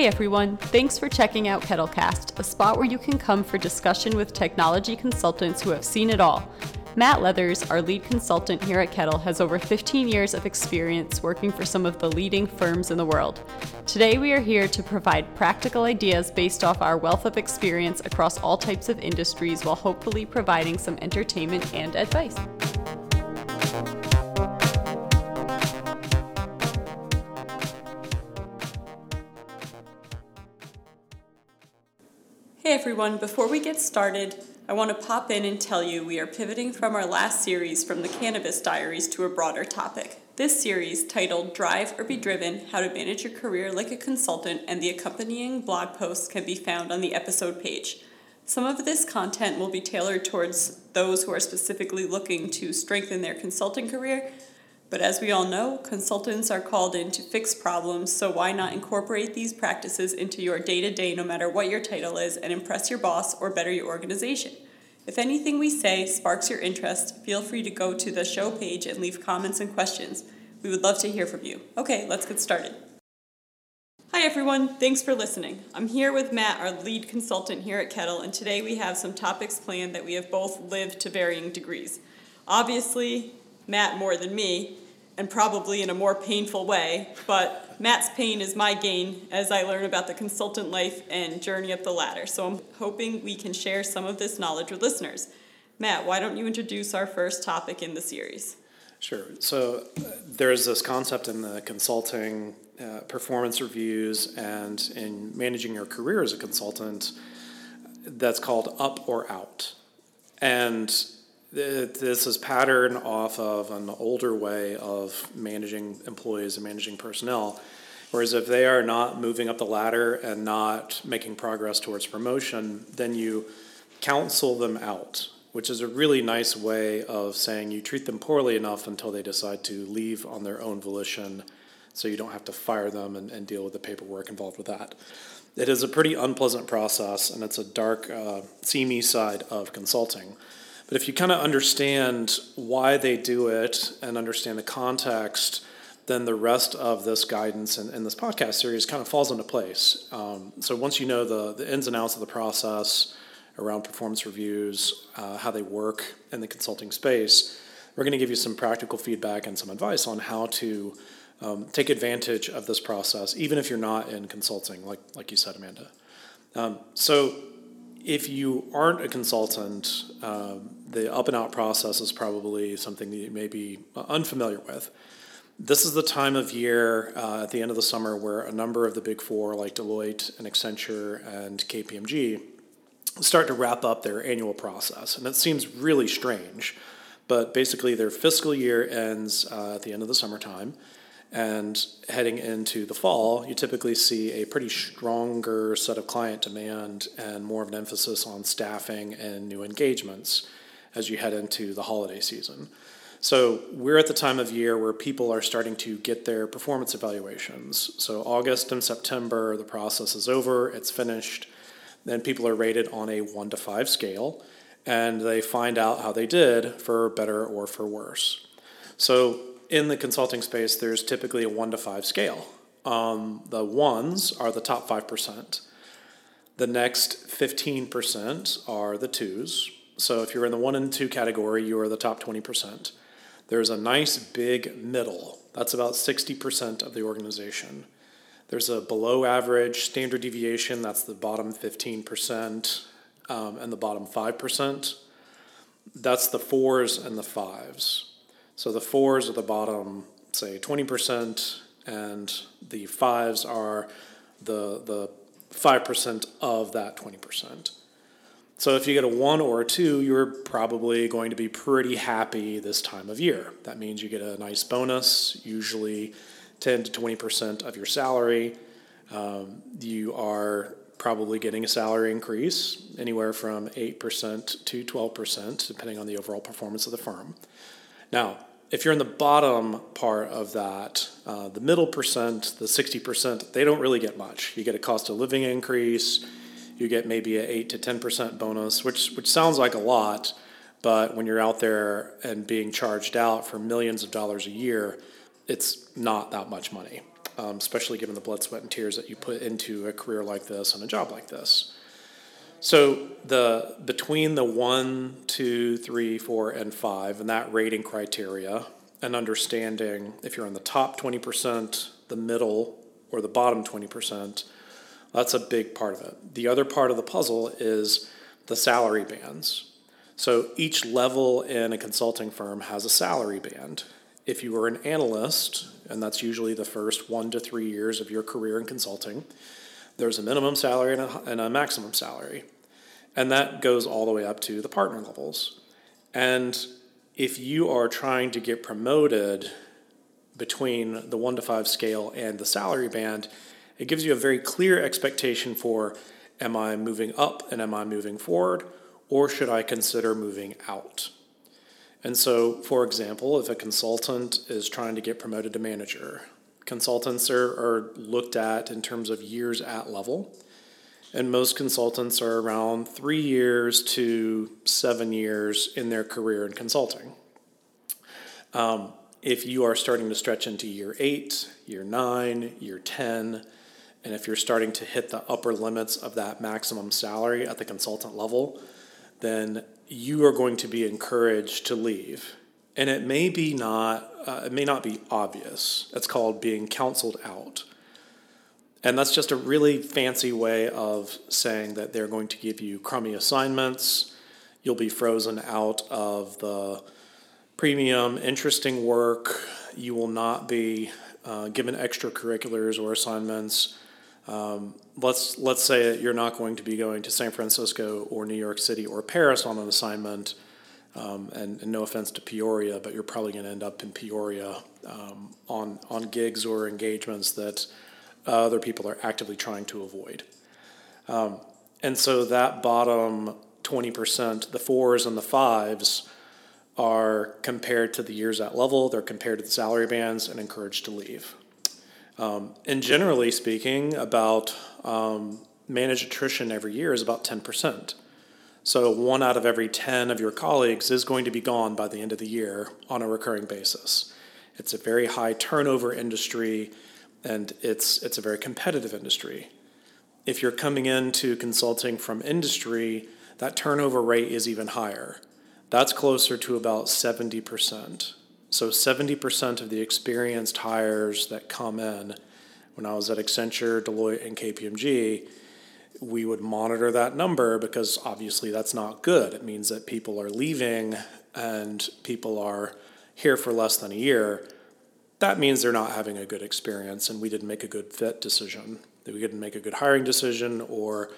Hey everyone, thanks for checking out Kettlecast, a spot where you can come for discussion with technology consultants who have seen it all. Matt Leathers, our lead consultant here at Kettle, has over 15 years of experience working for some of the leading firms in the world. Today, we are here to provide practical ideas based off our wealth of experience across all types of industries while hopefully providing some entertainment and advice. Hey everyone, before we get started, I want to pop in and tell you we are pivoting from our last series from the Cannabis Diaries to a broader topic. This series, titled Drive or Be Driven How to Manage Your Career Like a Consultant, and the accompanying blog posts can be found on the episode page. Some of this content will be tailored towards those who are specifically looking to strengthen their consulting career, but as we all know, consultants are called in to fix problems, so why not incorporate these practices into your day to day, no matter what your title is, and impress your boss or better your organization? If anything we say sparks your interest, feel free to go to the show page and leave comments and questions. We would love to hear from you. Okay, let's get started. Hi everyone, thanks for listening. I'm here with Matt, our lead consultant here at Kettle, and today we have some topics planned that we have both lived to varying degrees. Obviously, Matt more than me, and probably in a more painful way, but Matt's pain is my gain as I learn about the consultant life and journey up the ladder. So I'm hoping we can share some of this knowledge with listeners. Matt, why don't you introduce our first topic in the series? Sure. So uh, there's this concept in the consulting uh, performance reviews and in managing your career as a consultant that's called up or out. And this is patterned off of an older way of managing employees and managing personnel. Whereas if they are not moving up the ladder and not making progress towards promotion, then you counsel them out, which is a really nice way of saying you treat them poorly enough until they decide to leave on their own volition so you don't have to fire them and, and deal with the paperwork involved with that. It is a pretty unpleasant process and it's a dark, uh, seamy side of consulting. But if you kind of understand why they do it and understand the context, then the rest of this guidance and, and this podcast series kind of falls into place. Um, so once you know the, the ins and outs of the process around performance reviews, uh, how they work in the consulting space, we're going to give you some practical feedback and some advice on how to um, take advantage of this process, even if you're not in consulting, like like you said, Amanda. Um, so if you aren't a consultant, um, the up and out process is probably something that you may be uh, unfamiliar with. This is the time of year uh, at the end of the summer where a number of the big four, like Deloitte and Accenture and KPMG, start to wrap up their annual process. And it seems really strange, but basically their fiscal year ends uh, at the end of the summertime. And heading into the fall, you typically see a pretty stronger set of client demand and more of an emphasis on staffing and new engagements as you head into the holiday season. So we're at the time of year where people are starting to get their performance evaluations. So August and September, the process is over, it's finished. Then people are rated on a one to five scale, and they find out how they did for better or for worse. So in the consulting space, there's typically a one to five scale. Um, the ones are the top 5%. The next 15% are the twos. So if you're in the one and two category, you are the top 20%. There's a nice big middle. That's about 60% of the organization. There's a below average standard deviation, that's the bottom 15%, um, and the bottom 5%. That's the fours and the fives. So the fours are the bottom, say 20%, and the fives are the, the 5% of that 20%. So if you get a one or a two, you're probably going to be pretty happy this time of year. That means you get a nice bonus, usually 10 to 20% of your salary. Um, you are probably getting a salary increase anywhere from 8% to 12%, depending on the overall performance of the firm. Now, if you're in the bottom part of that, uh, the middle percent, the 60%, they don't really get much. You get a cost of living increase, you get maybe an 8 to 10% bonus, which, which sounds like a lot, but when you're out there and being charged out for millions of dollars a year, it's not that much money. um, especially given the blood, sweat, and tears that you put into a career like this and a job like this. So the between the one, two, three, four, and five, and that rating criteria, and understanding if you're in the top twenty percent, the middle, or the bottom twenty percent, that's a big part of it. The other part of the puzzle is the salary bands. So each level in a consulting firm has a salary band. If you are an analyst, and that's usually the first one to three years of your career in consulting, there's a minimum salary and a, and a maximum salary. And that goes all the way up to the partner levels. And if you are trying to get promoted between the one to five scale and the salary band, it gives you a very clear expectation for am I moving up and am I moving forward, or should I consider moving out? And so, for example, if a consultant is trying to get promoted to manager, consultants are, are looked at in terms of years at level. And most consultants are around three years to seven years in their career in consulting. Um, if you are starting to stretch into year eight, year nine, year 10, and if you're starting to hit the upper limits of that maximum salary at the consultant level, then you are going to be encouraged to leave. And it may be not, uh, it may not be obvious. It's called being counseled out. And that's just a really fancy way of saying that they're going to give you crummy assignments. You'll be frozen out of the premium, interesting work. You will not be uh, given extracurriculars or assignments. Um, let's let's say that you're not going to be going to San Francisco or New York City or Paris on an assignment. Um, and, and, no offense to Peoria, but you're probably going to end up in Peoria um, on on gigs or engagements that uh, other people are actively trying to avoid. Um, and so that bottom 20%, the fours and the fives, are compared to the years at level, they're compared to the salary bands and encouraged to leave. Um, and generally speaking, about um, managed attrition every year is about 10%. So one out of every 10 of your colleagues is going to be gone by the end of the year on a recurring basis. It's a very high turnover industry and it's it's a very competitive industry. If you're coming into consulting from industry, that turnover rate is even higher. That's closer to about 70%. So 70% of the experienced hires that come in, when I was at Accenture, Deloitte, and KPMG, we would monitor that number because obviously that's not good. It means that people are leaving and people are here for less than a year that means they're not having a good experience and we didn't make a good fit decision, that we didn't make a good hiring decision or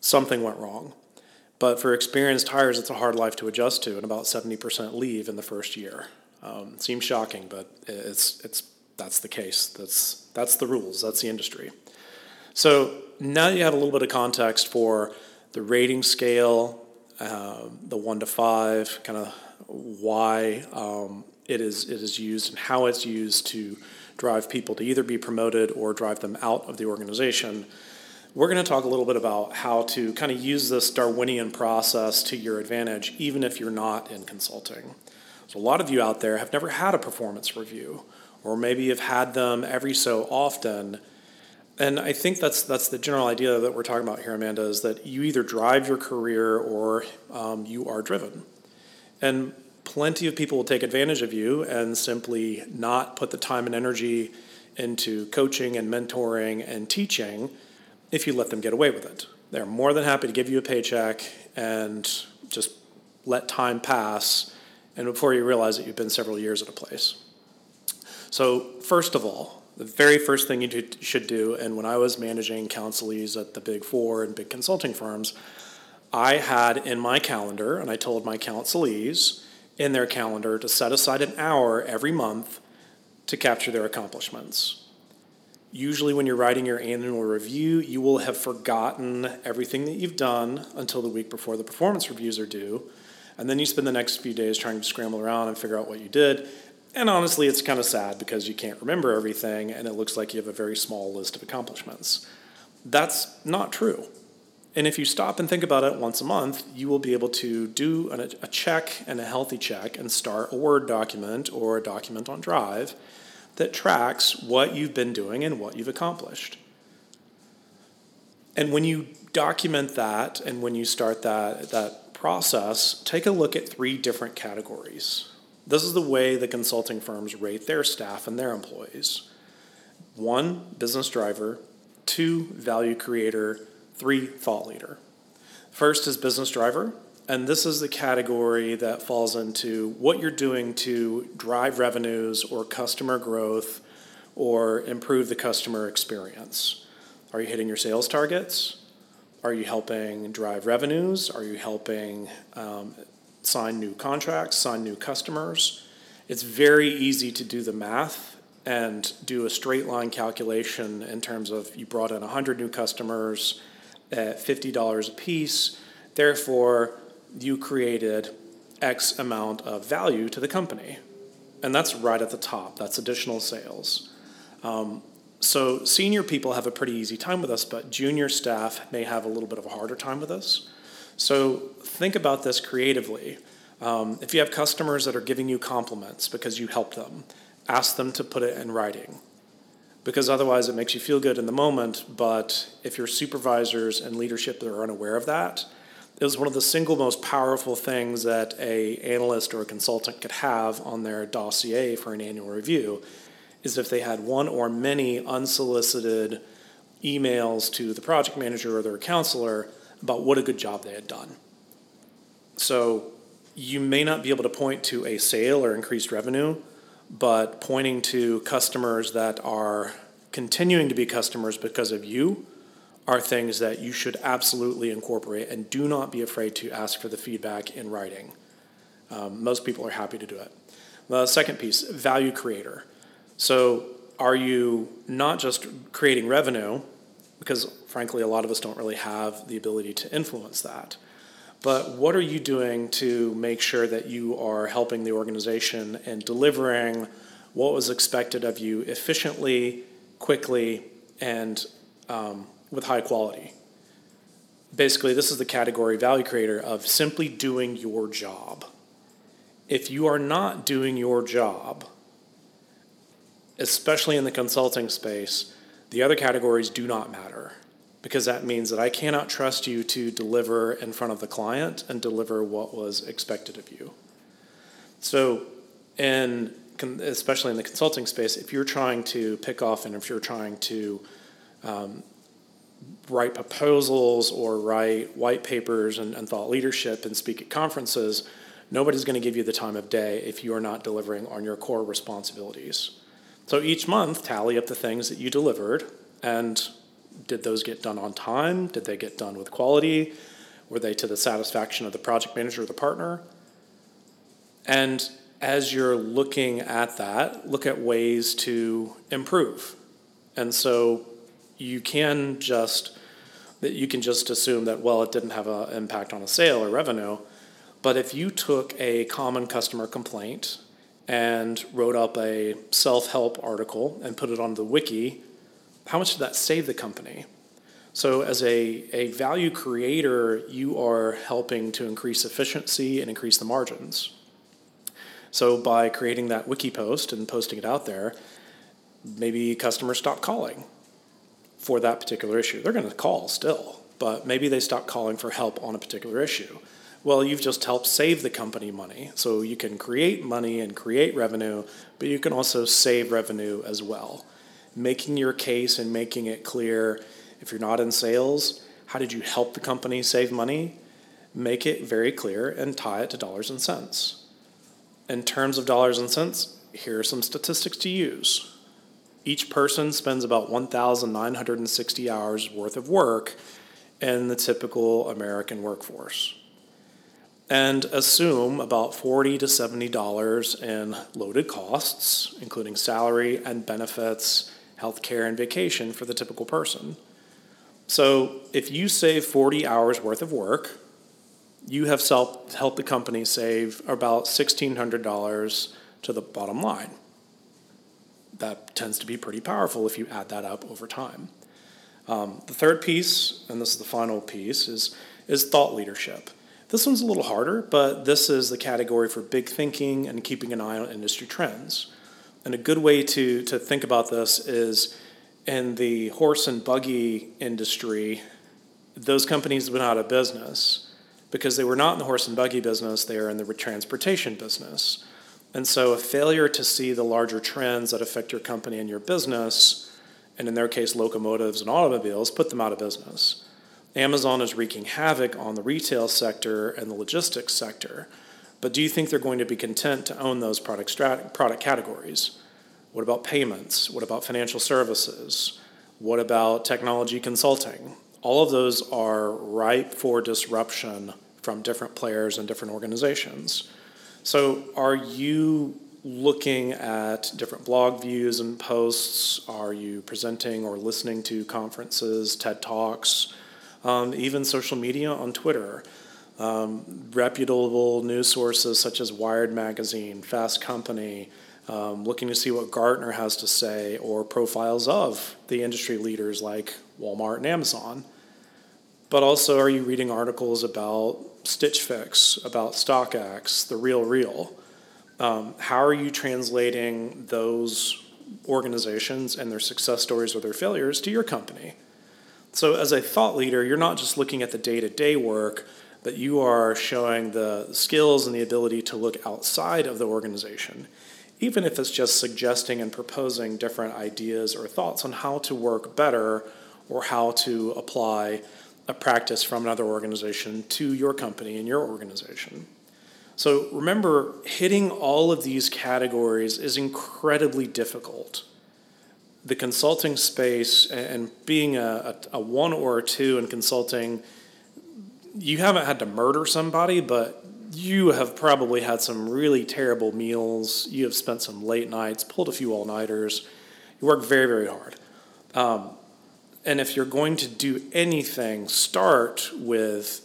something went wrong. But for experienced hires, it's a hard life to adjust to, and about 70% leave in the first year. Um, seems shocking, but it's, it's, that's the case. That's, that's the rules, that's the industry. So now you have a little bit of context for the rating scale, uh, the one to five, kind of why um, it is it is used and how it's used to drive people to either be promoted or drive them out of the organization. We're going to talk a little bit about how to kind of use this Darwinian process to your advantage, even if you're not in consulting. So, a lot of you out there have never had a performance review, or maybe you've had them every so often. And I think that's that's the general idea that we're talking about here, Amanda, is that you either drive your career or um, you are driven. And plenty of people will take advantage of you and simply not put the time and energy into coaching and mentoring and teaching if you let them get away with it. They're more than happy to give you a paycheck and just let time pass, and before you realize it, you've been several years at a place. So, first of all, the very first thing you should do, and when I was managing counselees at the big four and big consulting firms, I had in my calendar, and I told my counselees, in their calendar to set aside an hour every month to capture their accomplishments. Usually, when you're writing your annual review, you will have forgotten everything that you've done until the week before the performance reviews are due. And then you spend the next few days trying to scramble around and figure out what you did. And honestly, it's kind of sad because you can't remember everything and it looks like you have a very small list of accomplishments. That's not true. And if you stop and think about it once a month, you will be able to do an, a check and a healthy check and start a Word document or a document on Drive that tracks what you've been doing and what you've accomplished. And when you document that and when you start that, that process, take a look at three different categories. This is the way the consulting firms rate their staff and their employees one, business driver, two, value creator, three, thought leader. First is business driver, and this is the category that falls into what you're doing to drive revenues or customer growth or improve the customer experience. Are you hitting your sales targets? Are you helping drive revenues? Are you helping um, sign new contracts, sign new customers? It's very easy to do the math and do a straight line calculation in terms of you brought in 100 new customers at $50 a piece. Therefore, you created X amount of value to the company. And that's right at the top. That's additional sales. Um, so senior people have a pretty easy time with us, but junior staff may have a little bit of a harder time with us. So think about this creatively. Um, if you have customers that are giving you compliments because you helped them, ask them to put it in writing. Because otherwise, it makes you feel good in the moment. But if your supervisors and leadership are unaware of that, it was one of the single most powerful things that a analyst or a consultant could have on their dossier for an annual review is if they had one or many unsolicited emails to the project manager or their counselor about what a good job they had done. So you may not be able to point to a sale or increased revenue, but pointing to customers that are continuing to be customers because of you are things that you should absolutely incorporate and do not be afraid to ask for the feedback in writing. Um, most people are happy to do it. The second piece, value creator. So, are you not just creating revenue, because frankly, a lot of us don't really have the ability to influence that, but what are you doing to make sure that you are helping the organization and delivering what was expected of you efficiently, quickly, and um, with high quality? Basically, this is the category value creator of simply doing your job. If you are not doing your job, especially in the consulting space, the other categories do not matter because that means that I cannot trust you to deliver in front of the client and deliver what was expected of you. So, and especially in the consulting space, if you're trying to pick off and if you're trying to um, write proposals or write white papers and, and thought leadership and speak at conferences, nobody's going to give you the time of day if you are not delivering on your core responsibilities. So each month, tally up the things that you delivered and did those get done on time? Did they get done with quality? Were they to the satisfaction of the project manager or the partner? And as you're looking at that, look at ways to improve. And so you can just that you can just assume that well it didn't have an impact on a sale or revenue but if you took a common customer complaint and wrote up a self help article and put it on the wiki, how much did that save the company? So, as a, a value creator, you are helping to increase efficiency and increase the margins. So, by creating that wiki post and posting it out there, maybe customers stop calling for that particular issue. They're going to call still, but maybe they stop calling for help on a particular issue. Well, you've just helped save the company money. So you can create money and create revenue, but you can also save revenue as well. Making your case and making it clear if you're not in sales, how did you help the company save money? Make it very clear and tie it to dollars and cents. In terms of dollars and cents, here are some statistics to use. Each person spends about 1,960 hours worth of work in the typical American workforce and assume about 40 to 70 dollars in loaded costs including salary and benefits healthcare and vacation for the typical person. So if you save 40 hours worth of work you have helped the company save about $1600 to the bottom line. That tends to be pretty powerful if you add that up over time. Um, the third piece and this is the final piece is, is thought leadership this one's a little harder, but this is the category for big thinking and keeping an eye on industry trends. And a good way to, to think about this is in the horse and buggy industry, those companies went out of business because they were not in the horse and buggy business, they are in the transportation business. And so, a failure to see the larger trends that affect your company and your business, and in their case, locomotives and automobiles, put them out of business. Amazon is wreaking havoc on the retail sector and the logistics sector. But do you think they're going to be content to own those product, strat- product categories? What about payments? What about financial services? What about technology consulting? All of those are ripe for disruption from different players and different organizations. So, are you looking at different blog views and posts? Are you presenting or listening to conferences, TED Talks, um, even social media on Twitter? Um, reputable news sources such as Wired Magazine, Fast Company, um, looking to see what Gartner has to say or profiles of the industry leaders like Walmart and Amazon. But also, are you reading articles about Stitch Fix, about StockX, The Real Real? Um, how are you translating those organizations and their success stories or their failures to your company? So, as a thought leader, you're not just looking at the day to day work, but you are showing the skills and the ability to look outside of the organization even if it's just suggesting and proposing different ideas or thoughts on how to work better or how to apply a practice from another organization to your company and your organization. So remember, hitting all of these categories is incredibly difficult. The consulting space and being a, a, a one or a two in consulting, you haven't had to murder somebody, but you have probably had some really terrible meals. You have spent some late nights, pulled a few all nighters. You work very, very hard. Um, and if you're going to do anything, start with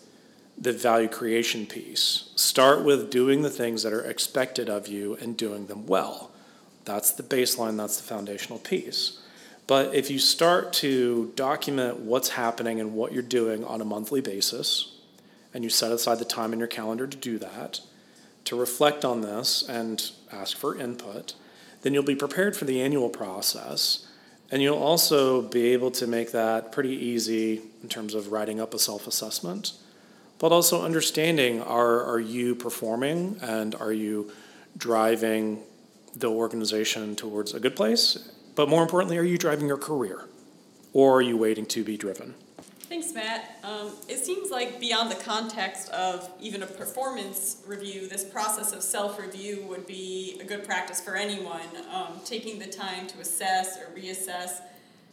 the value creation piece. Start with doing the things that are expected of you and doing them well. That's the baseline, that's the foundational piece. But if you start to document what's happening and what you're doing on a monthly basis, and you set aside the time in your calendar to do that, to reflect on this and ask for input, then you'll be prepared for the annual process. And you'll also be able to make that pretty easy in terms of writing up a self assessment, but also understanding are, are you performing and are you driving the organization towards a good place? But more importantly, are you driving your career or are you waiting to be driven? Thanks, Matt. Um, it seems like beyond the context of even a performance review, this process of self review would be a good practice for anyone. Um, taking the time to assess or reassess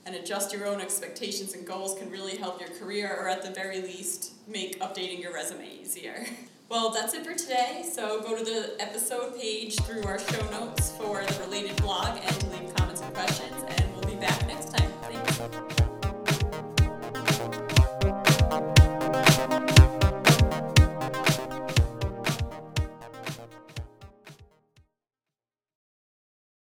and adjust your own expectations and goals can really help your career, or at the very least, make updating your resume easier. Well, that's it for today. So go to the episode page through our show notes for the related blog and leave comments and questions, and we'll be back next time. Thanks.